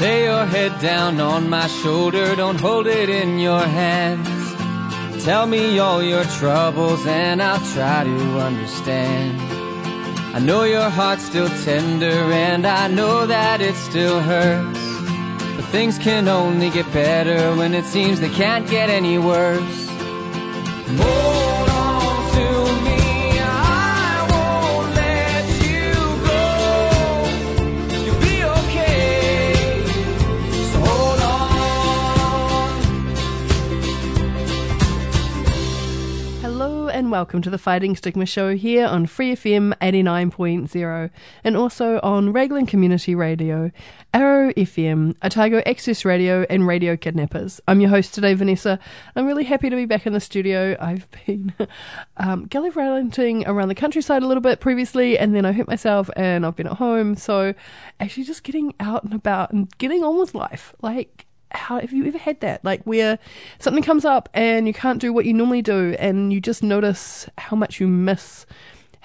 Lay your head down on my shoulder, don't hold it in your hands. Tell me all your troubles and I'll try to understand. I know your heart's still tender and I know that it still hurts. But things can only get better when it seems they can't get any worse. Hold welcome to the Fighting Stigma Show here on Free FM 89.0 and also on Raglan Community Radio, Arrow FM, Otago Access Radio, and Radio Kidnappers. I'm your host today, Vanessa. I'm really happy to be back in the studio. I've been um, gallivanting around the countryside a little bit previously, and then I hurt myself and I've been at home. So actually, just getting out and about and getting on with life. Like, how have you ever had that? Like where something comes up and you can't do what you normally do, and you just notice how much you miss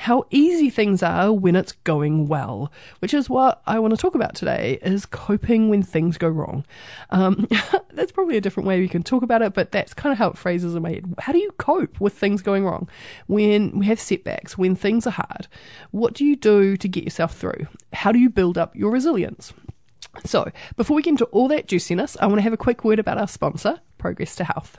how easy things are when it's going well, which is what I want to talk about today is coping when things go wrong. Um, that's probably a different way we can talk about it, but that's kind of how it phrases in my head. How do you cope with things going wrong when we have setbacks, when things are hard? What do you do to get yourself through? How do you build up your resilience? So, before we get into all that juiciness, I want to have a quick word about our sponsor, Progress to Health.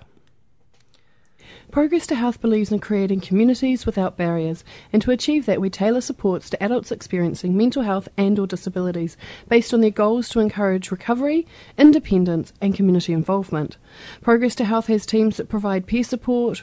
Progress to Health believes in creating communities without barriers, and to achieve that, we tailor supports to adults experiencing mental health and/or disabilities, based on their goals to encourage recovery, independence, and community involvement. Progress to Health has teams that provide peer support,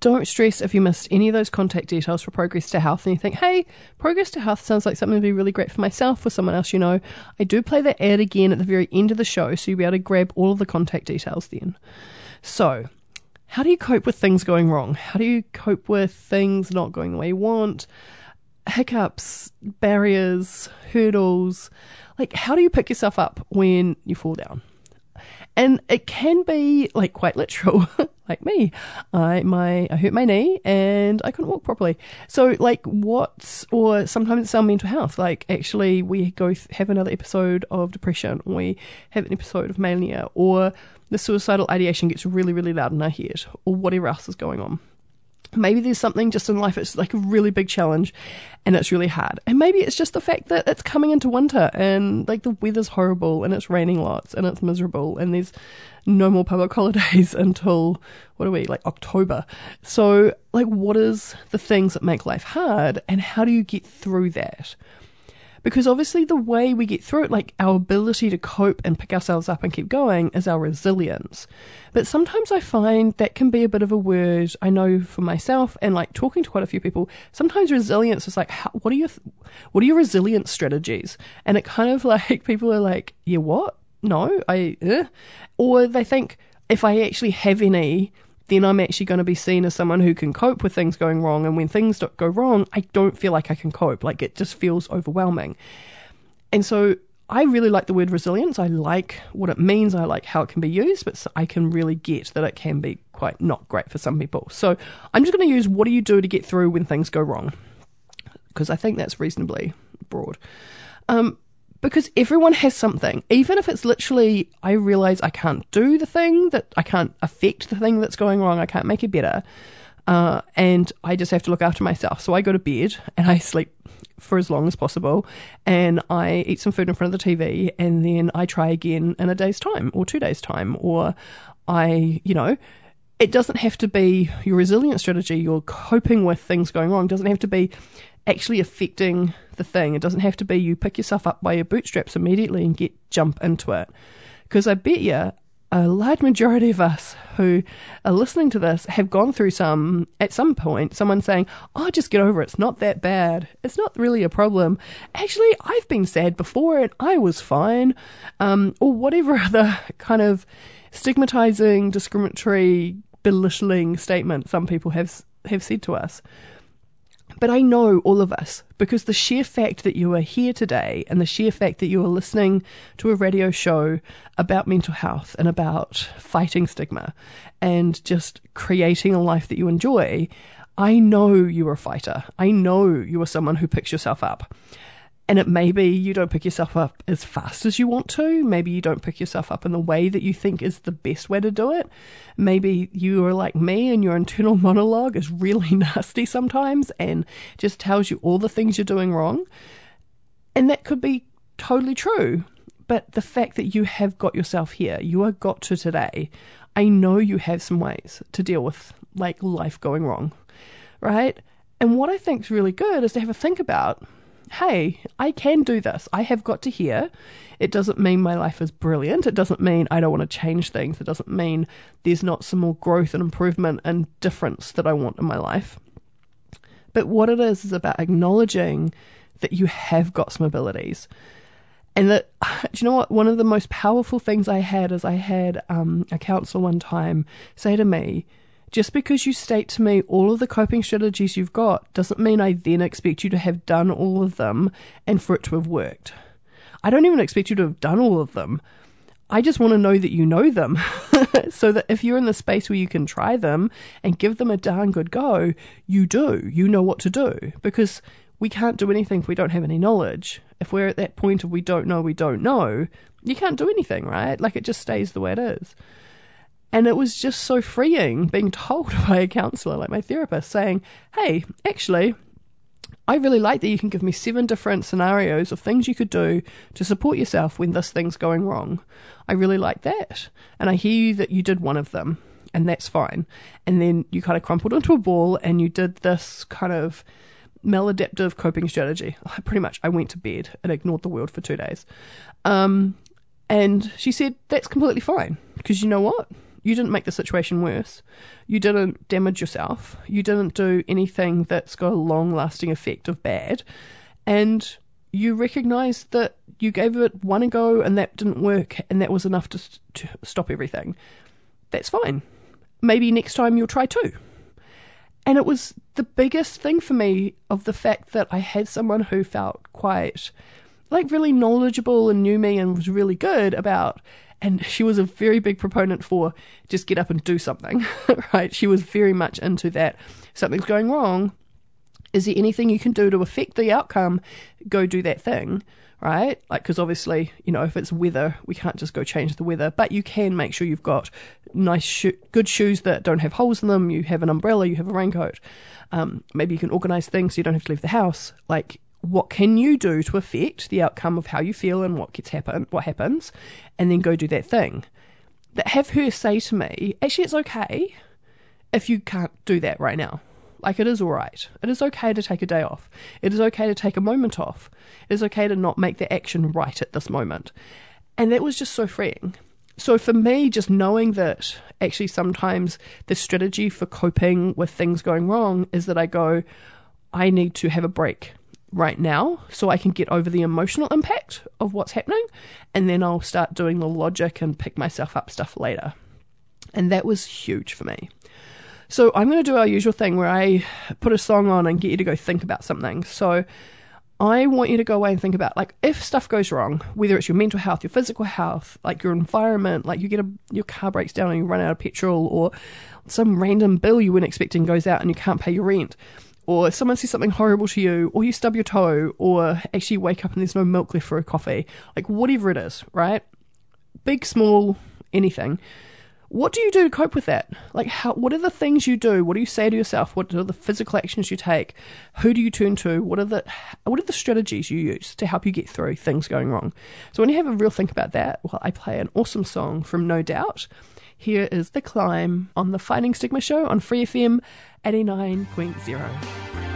Don't stress if you missed any of those contact details for Progress to Health and you think, hey, Progress to Health sounds like something to be really great for myself or someone else you know. I do play that ad again at the very end of the show, so you'll be able to grab all of the contact details then. So, how do you cope with things going wrong? How do you cope with things not going the way you want? Hiccups, barriers, hurdles. Like, how do you pick yourself up when you fall down? And it can be like quite literal, like me. I my I hurt my knee and I couldn't walk properly. So like what? Or sometimes it's our mental health. Like actually, we go th- have another episode of depression. Or we have an episode of mania, or the suicidal ideation gets really really loud in our head, or whatever else is going on. Maybe there's something just in life it's like a really big challenge and it's really hard. And maybe it's just the fact that it's coming into winter and like the weather's horrible and it's raining lots and it's miserable and there's no more public holidays until what are we like October. So like what is the things that make life hard and how do you get through that? Because obviously, the way we get through it, like our ability to cope and pick ourselves up and keep going, is our resilience. But sometimes I find that can be a bit of a word I know for myself, and like talking to quite a few people. Sometimes resilience is like, how, what are your, what are your resilience strategies? And it kind of like people are like, yeah, what? No, I, eh? or they think if I actually have any then I'm actually going to be seen as someone who can cope with things going wrong. And when things go wrong, I don't feel like I can cope. Like it just feels overwhelming. And so I really like the word resilience. I like what it means. I like how it can be used, but I can really get that it can be quite not great for some people. So I'm just going to use what do you do to get through when things go wrong? Because I think that's reasonably broad. Um, because everyone has something, even if it's literally, I realize I can't do the thing, that I can't affect the thing that's going wrong, I can't make it better. Uh, and I just have to look after myself. So I go to bed and I sleep for as long as possible, and I eat some food in front of the TV, and then I try again in a day's time or two days' time, or I, you know, it doesn't have to be your resilience strategy, your coping with things going wrong, doesn't have to be actually affecting the thing. It doesn't have to be you pick yourself up by your bootstraps immediately and get jump into it. Because I bet you a large majority of us who are listening to this have gone through some, at some point, someone saying, Oh, just get over it. It's not that bad. It's not really a problem. Actually, I've been sad before and I was fine. Um, or whatever other kind of stigmatizing, discriminatory, belittling statement some people have, have said to us. But I know all of us because the sheer fact that you are here today and the sheer fact that you are listening to a radio show about mental health and about fighting stigma and just creating a life that you enjoy, I know you're a fighter. I know you are someone who picks yourself up. And it may be you don't pick yourself up as fast as you want to. Maybe you don't pick yourself up in the way that you think is the best way to do it. Maybe you are like me and your internal monologue is really nasty sometimes and just tells you all the things you're doing wrong. And that could be totally true. But the fact that you have got yourself here, you are got to today, I know you have some ways to deal with like life going wrong, right? And what I think is really good is to have a think about hey, I can do this. I have got to here. It doesn't mean my life is brilliant. It doesn't mean I don't want to change things. It doesn't mean there's not some more growth and improvement and difference that I want in my life. But what it is is about acknowledging that you have got some abilities. And that, do you know what? One of the most powerful things I had is I had um, a counselor one time say to me, just because you state to me all of the coping strategies you've got doesn't mean I then expect you to have done all of them and for it to have worked. I don't even expect you to have done all of them. I just want to know that you know them so that if you're in the space where you can try them and give them a darn good go, you do. You know what to do because we can't do anything if we don't have any knowledge. If we're at that point of we don't know, we don't know, you can't do anything, right? Like it just stays the way it is. And it was just so freeing being told by a counselor, like my therapist, saying, Hey, actually, I really like that you can give me seven different scenarios of things you could do to support yourself when this thing's going wrong. I really like that. And I hear that you did one of them, and that's fine. And then you kind of crumpled into a ball and you did this kind of maladaptive coping strategy. Pretty much, I went to bed and ignored the world for two days. Um, and she said, That's completely fine. Because you know what? You didn't make the situation worse. You didn't damage yourself. You didn't do anything that's got a long lasting effect of bad. And you recognize that you gave it one go and that didn't work and that was enough to, to stop everything. That's fine. Maybe next time you'll try two. And it was the biggest thing for me of the fact that I had someone who felt quite like really knowledgeable and knew me and was really good about and she was a very big proponent for just get up and do something, right? She was very much into that. Something's going wrong. Is there anything you can do to affect the outcome? Go do that thing, right? Like, because obviously, you know, if it's weather, we can't just go change the weather, but you can make sure you've got nice, sho- good shoes that don't have holes in them. You have an umbrella, you have a raincoat. Um, maybe you can organize things so you don't have to leave the house. Like, what can you do to affect the outcome of how you feel and what gets happen what happens and then go do that thing. That have her say to me actually it's okay if you can't do that right now. Like it is all right it is okay to take a day off. It is okay to take a moment off. It is okay to not make the action right at this moment. And that was just so freeing. So for me just knowing that actually sometimes the strategy for coping with things going wrong is that i go i need to have a break right now so I can get over the emotional impact of what's happening. And then I'll start doing the logic and pick myself up stuff later. And that was huge for me. So I'm going to do our usual thing where I put a song on and get you to go think about something. So I want you to go away and think about like if stuff goes wrong, whether it's your mental health, your physical health, like your environment, like you get a your car breaks down and you run out of petrol or some random bill you weren't expecting goes out and you can't pay your rent or someone says something horrible to you, or you stub your toe, or actually wake up and there's no milk left for a coffee, like whatever it is, right? Big, small, anything. What do you do to cope with that? Like, how, what are the things you do? What do you say to yourself? What are the physical actions you take? Who do you turn to? What are the what are the strategies you use to help you get through things going wrong? So when you have a real think about that, well, I play an awesome song from No Doubt here is The Climb on The Fighting Stigma Show on Free FM 89.0.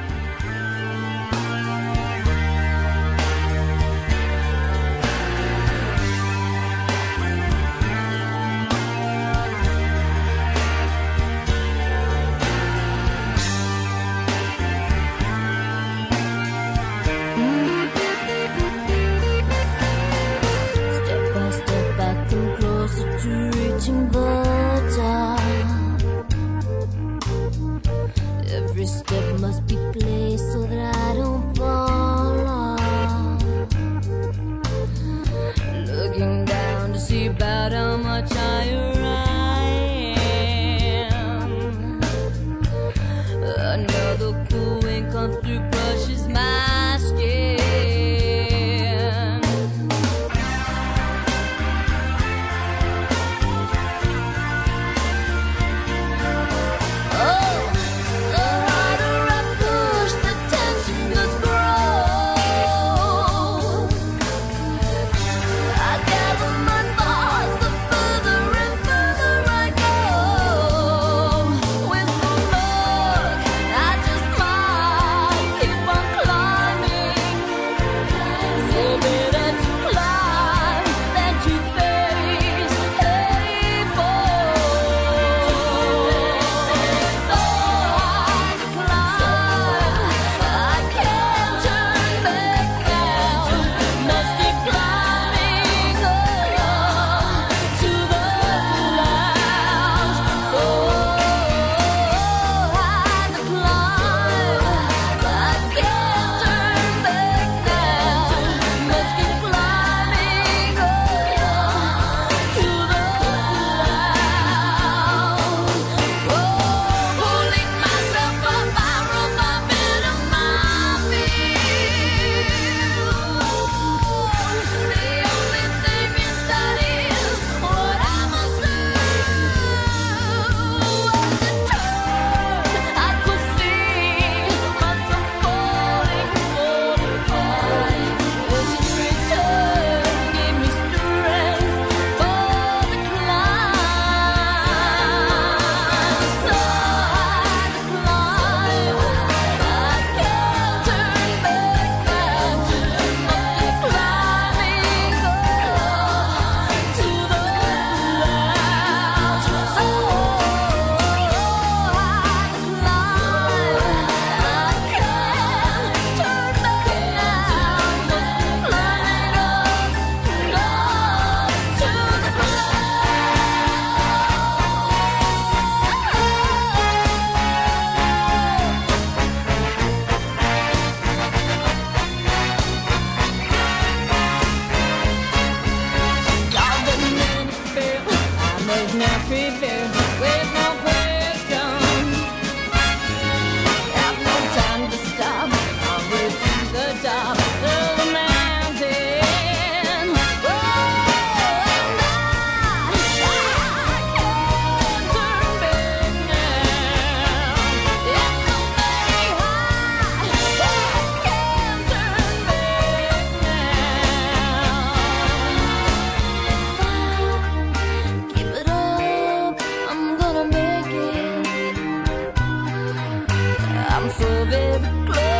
I'm so very close.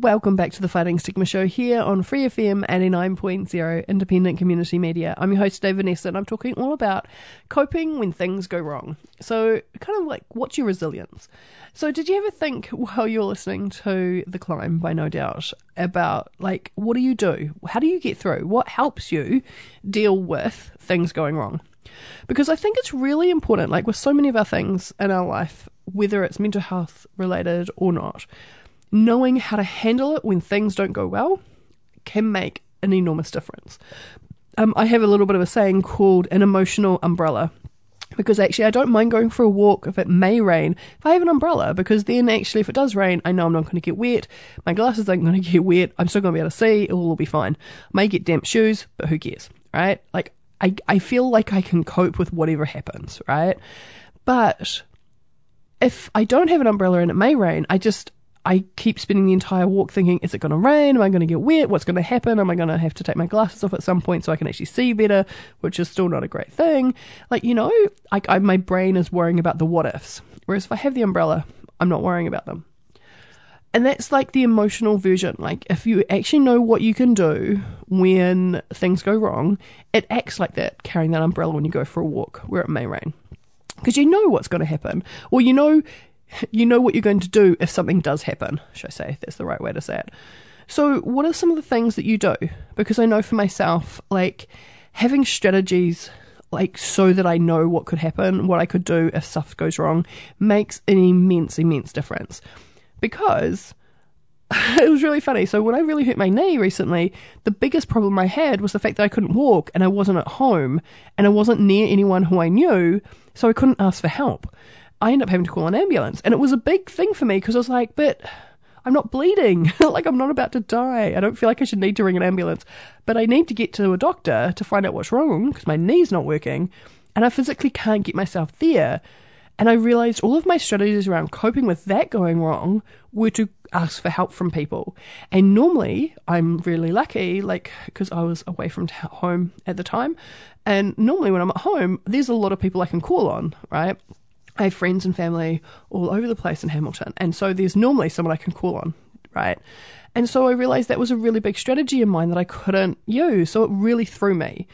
Welcome back to the Fighting Stigma Show here on Free FM 89.0 Independent Community Media. I'm your host, Dave Vanessa, and I'm talking all about coping when things go wrong. So, kind of like, what's your resilience? So, did you ever think while you're listening to The Climb by No Doubt about, like, what do you do? How do you get through? What helps you deal with things going wrong? Because I think it's really important, like with so many of our things in our life, whether it's mental health related or not, knowing how to handle it when things don't go well can make an enormous difference. Um, I have a little bit of a saying called an emotional umbrella. Because actually, I don't mind going for a walk if it may rain. If I have an umbrella, because then actually, if it does rain, I know I'm not going to get wet. My glasses aren't going to get wet. I'm still going to be able to see. It will all be fine. May get damp shoes, but who cares, right? Like, I, I feel like I can cope with whatever happens, right? But if I don't have an umbrella and it may rain, I just I keep spending the entire walk thinking, is it going to rain? Am I going to get wet? What's going to happen? Am I going to have to take my glasses off at some point so I can actually see better? Which is still not a great thing. Like you know, like I, my brain is worrying about the what ifs. Whereas if I have the umbrella, I'm not worrying about them. And that's like the emotional version. Like, if you actually know what you can do when things go wrong, it acts like that, carrying that umbrella when you go for a walk where it may rain. Because you know what's going to happen. Or you know, you know what you're going to do if something does happen, should I say? if That's the right way to say it. So, what are some of the things that you do? Because I know for myself, like, having strategies like so that I know what could happen, what I could do if stuff goes wrong, makes an immense, immense difference because it was really funny. So when I really hurt my knee recently, the biggest problem I had was the fact that I couldn't walk and I wasn't at home and I wasn't near anyone who I knew, so I couldn't ask for help. I ended up having to call an ambulance, and it was a big thing for me because I was like, but I'm not bleeding. like I'm not about to die. I don't feel like I should need to ring an ambulance, but I need to get to a doctor to find out what's wrong because my knee's not working, and I physically can't get myself there. And I realized all of my strategies around coping with that going wrong were to ask for help from people. And normally I'm really lucky, like, because I was away from home at the time. And normally when I'm at home, there's a lot of people I can call on, right? I have friends and family all over the place in Hamilton. And so there's normally someone I can call on, right? And so I realized that was a really big strategy of mine that I couldn't use. So it really threw me.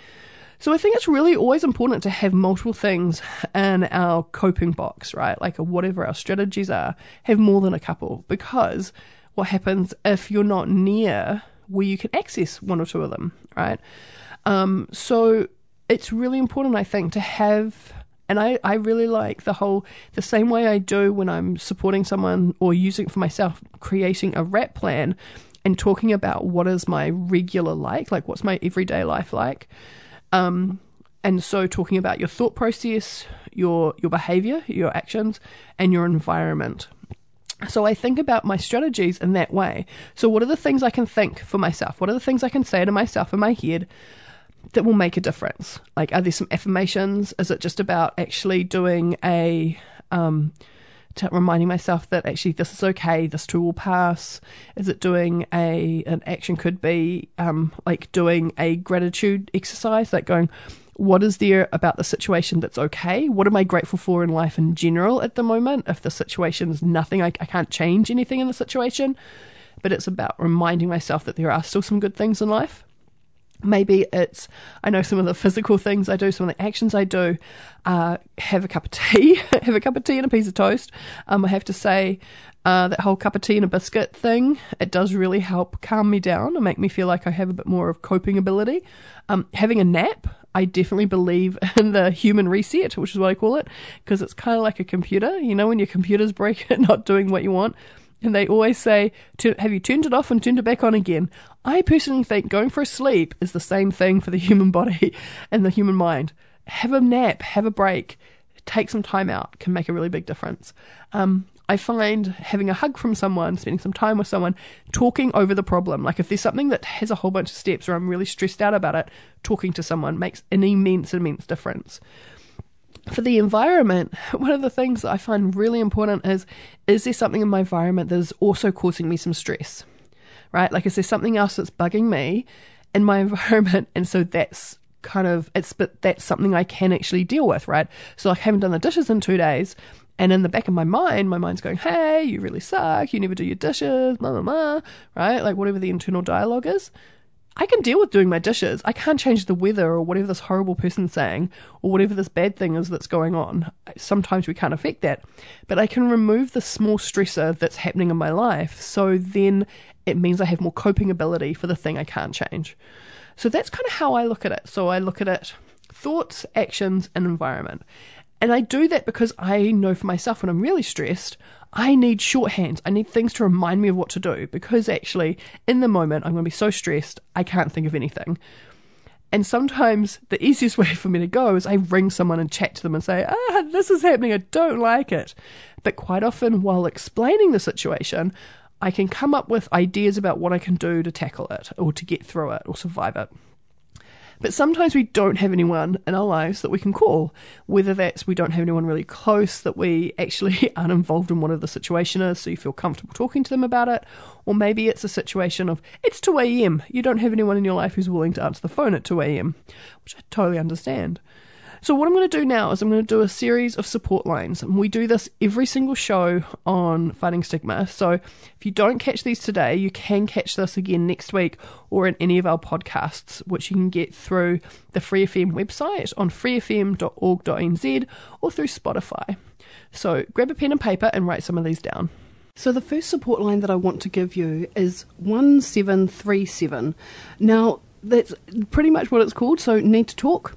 So I think it's really always important to have multiple things in our coping box, right? Like whatever our strategies are, have more than a couple because what happens if you're not near where you can access one or two of them, right? Um, so it's really important, I think, to have and I, I really like the whole the same way I do when I'm supporting someone or using it for myself, creating a WRAP plan and talking about what is my regular like, like what's my everyday life like. Um, and so talking about your thought process, your your behavior, your actions, and your environment. So I think about my strategies in that way. So what are the things I can think for myself? What are the things I can say to myself in my head that will make a difference? Like, are there some affirmations? Is it just about actually doing a um, reminding myself that actually this is okay, this too will pass? Is it doing a an action could be um, like doing a gratitude exercise, like going, what is there about the situation that's okay? What am I grateful for in life in general at the moment? If the situation is nothing, I, I can't change anything in the situation, but it's about reminding myself that there are still some good things in life. Maybe it's, I know some of the physical things I do, some of the actions I do. Uh, have a cup of tea, have a cup of tea and a piece of toast. Um, I have to say, uh, that whole cup of tea and a biscuit thing, it does really help calm me down and make me feel like I have a bit more of coping ability. Um, having a nap, I definitely believe in the human reset, which is what I call it, because it's kind of like a computer. You know, when your computer's break, not doing what you want. And they always say, Have you turned it off and turned it back on again? I personally think going for a sleep is the same thing for the human body and the human mind. Have a nap, have a break, take some time out can make a really big difference. Um, I find having a hug from someone, spending some time with someone, talking over the problem. Like if there's something that has a whole bunch of steps or I'm really stressed out about it, talking to someone makes an immense, immense difference for the environment, one of the things that I find really important is is there something in my environment that is also causing me some stress? Right? Like, is there something else that's bugging me in my environment? And so that's kind of, it's, but that's something I can actually deal with, right? So, I haven't done the dishes in two days. And in the back of my mind, my mind's going, hey, you really suck. You never do your dishes, blah, blah, blah, right? Like whatever the internal dialogue is. I can deal with doing my dishes. I can't change the weather or whatever this horrible person's saying or whatever this bad thing is that's going on. Sometimes we can't affect that. But I can remove the small stressor that's happening in my life. So then it means I have more coping ability for the thing I can't change. So that's kind of how I look at it. So I look at it thoughts, actions, and environment. And I do that because I know for myself when I'm really stressed, I need shorthands. I need things to remind me of what to do because actually, in the moment, I'm going to be so stressed, I can't think of anything. And sometimes the easiest way for me to go is I ring someone and chat to them and say, ah, this is happening, I don't like it. But quite often, while explaining the situation, I can come up with ideas about what I can do to tackle it or to get through it or survive it. But sometimes we don't have anyone in our lives that we can call, whether that's we don't have anyone really close that we actually aren't involved in what the situation is, so you feel comfortable talking to them about it, or maybe it's a situation of it's 2 a.m. You don't have anyone in your life who's willing to answer the phone at 2 a.m., which I totally understand. So, what I'm going to do now is I'm going to do a series of support lines. And we do this every single show on Fighting Stigma. So, if you don't catch these today, you can catch this again next week or in any of our podcasts, which you can get through the Free FM website on freefm.org.nz or through Spotify. So, grab a pen and paper and write some of these down. So, the first support line that I want to give you is 1737. Now, that's pretty much what it's called. So, need to talk.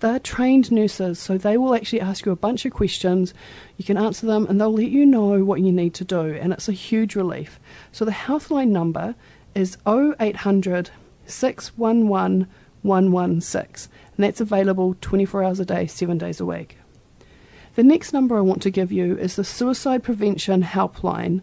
they're trained nurses, so they will actually ask you a bunch of questions. You can answer them, and they'll let you know what you need to do, and it's a huge relief. So the Healthline number is 0800 611 116, and that's available 24 hours a day, 7 days a week. The next number I want to give you is the Suicide Prevention Helpline.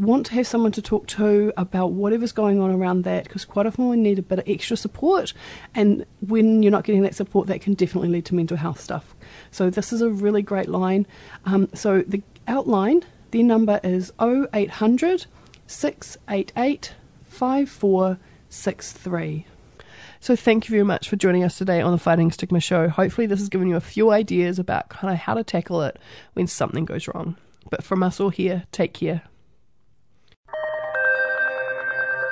want to have someone to talk to about whatever's going on around that because quite often we need a bit of extra support and when you're not getting that support that can definitely lead to mental health stuff so this is a really great line um, so the OUTLine their number is 0800 688 5463 so thank you very much for joining us today on the Fighting Stigma Show. Hopefully this has given you a few ideas about kind of how to tackle it when something goes wrong. But from us all here, take care.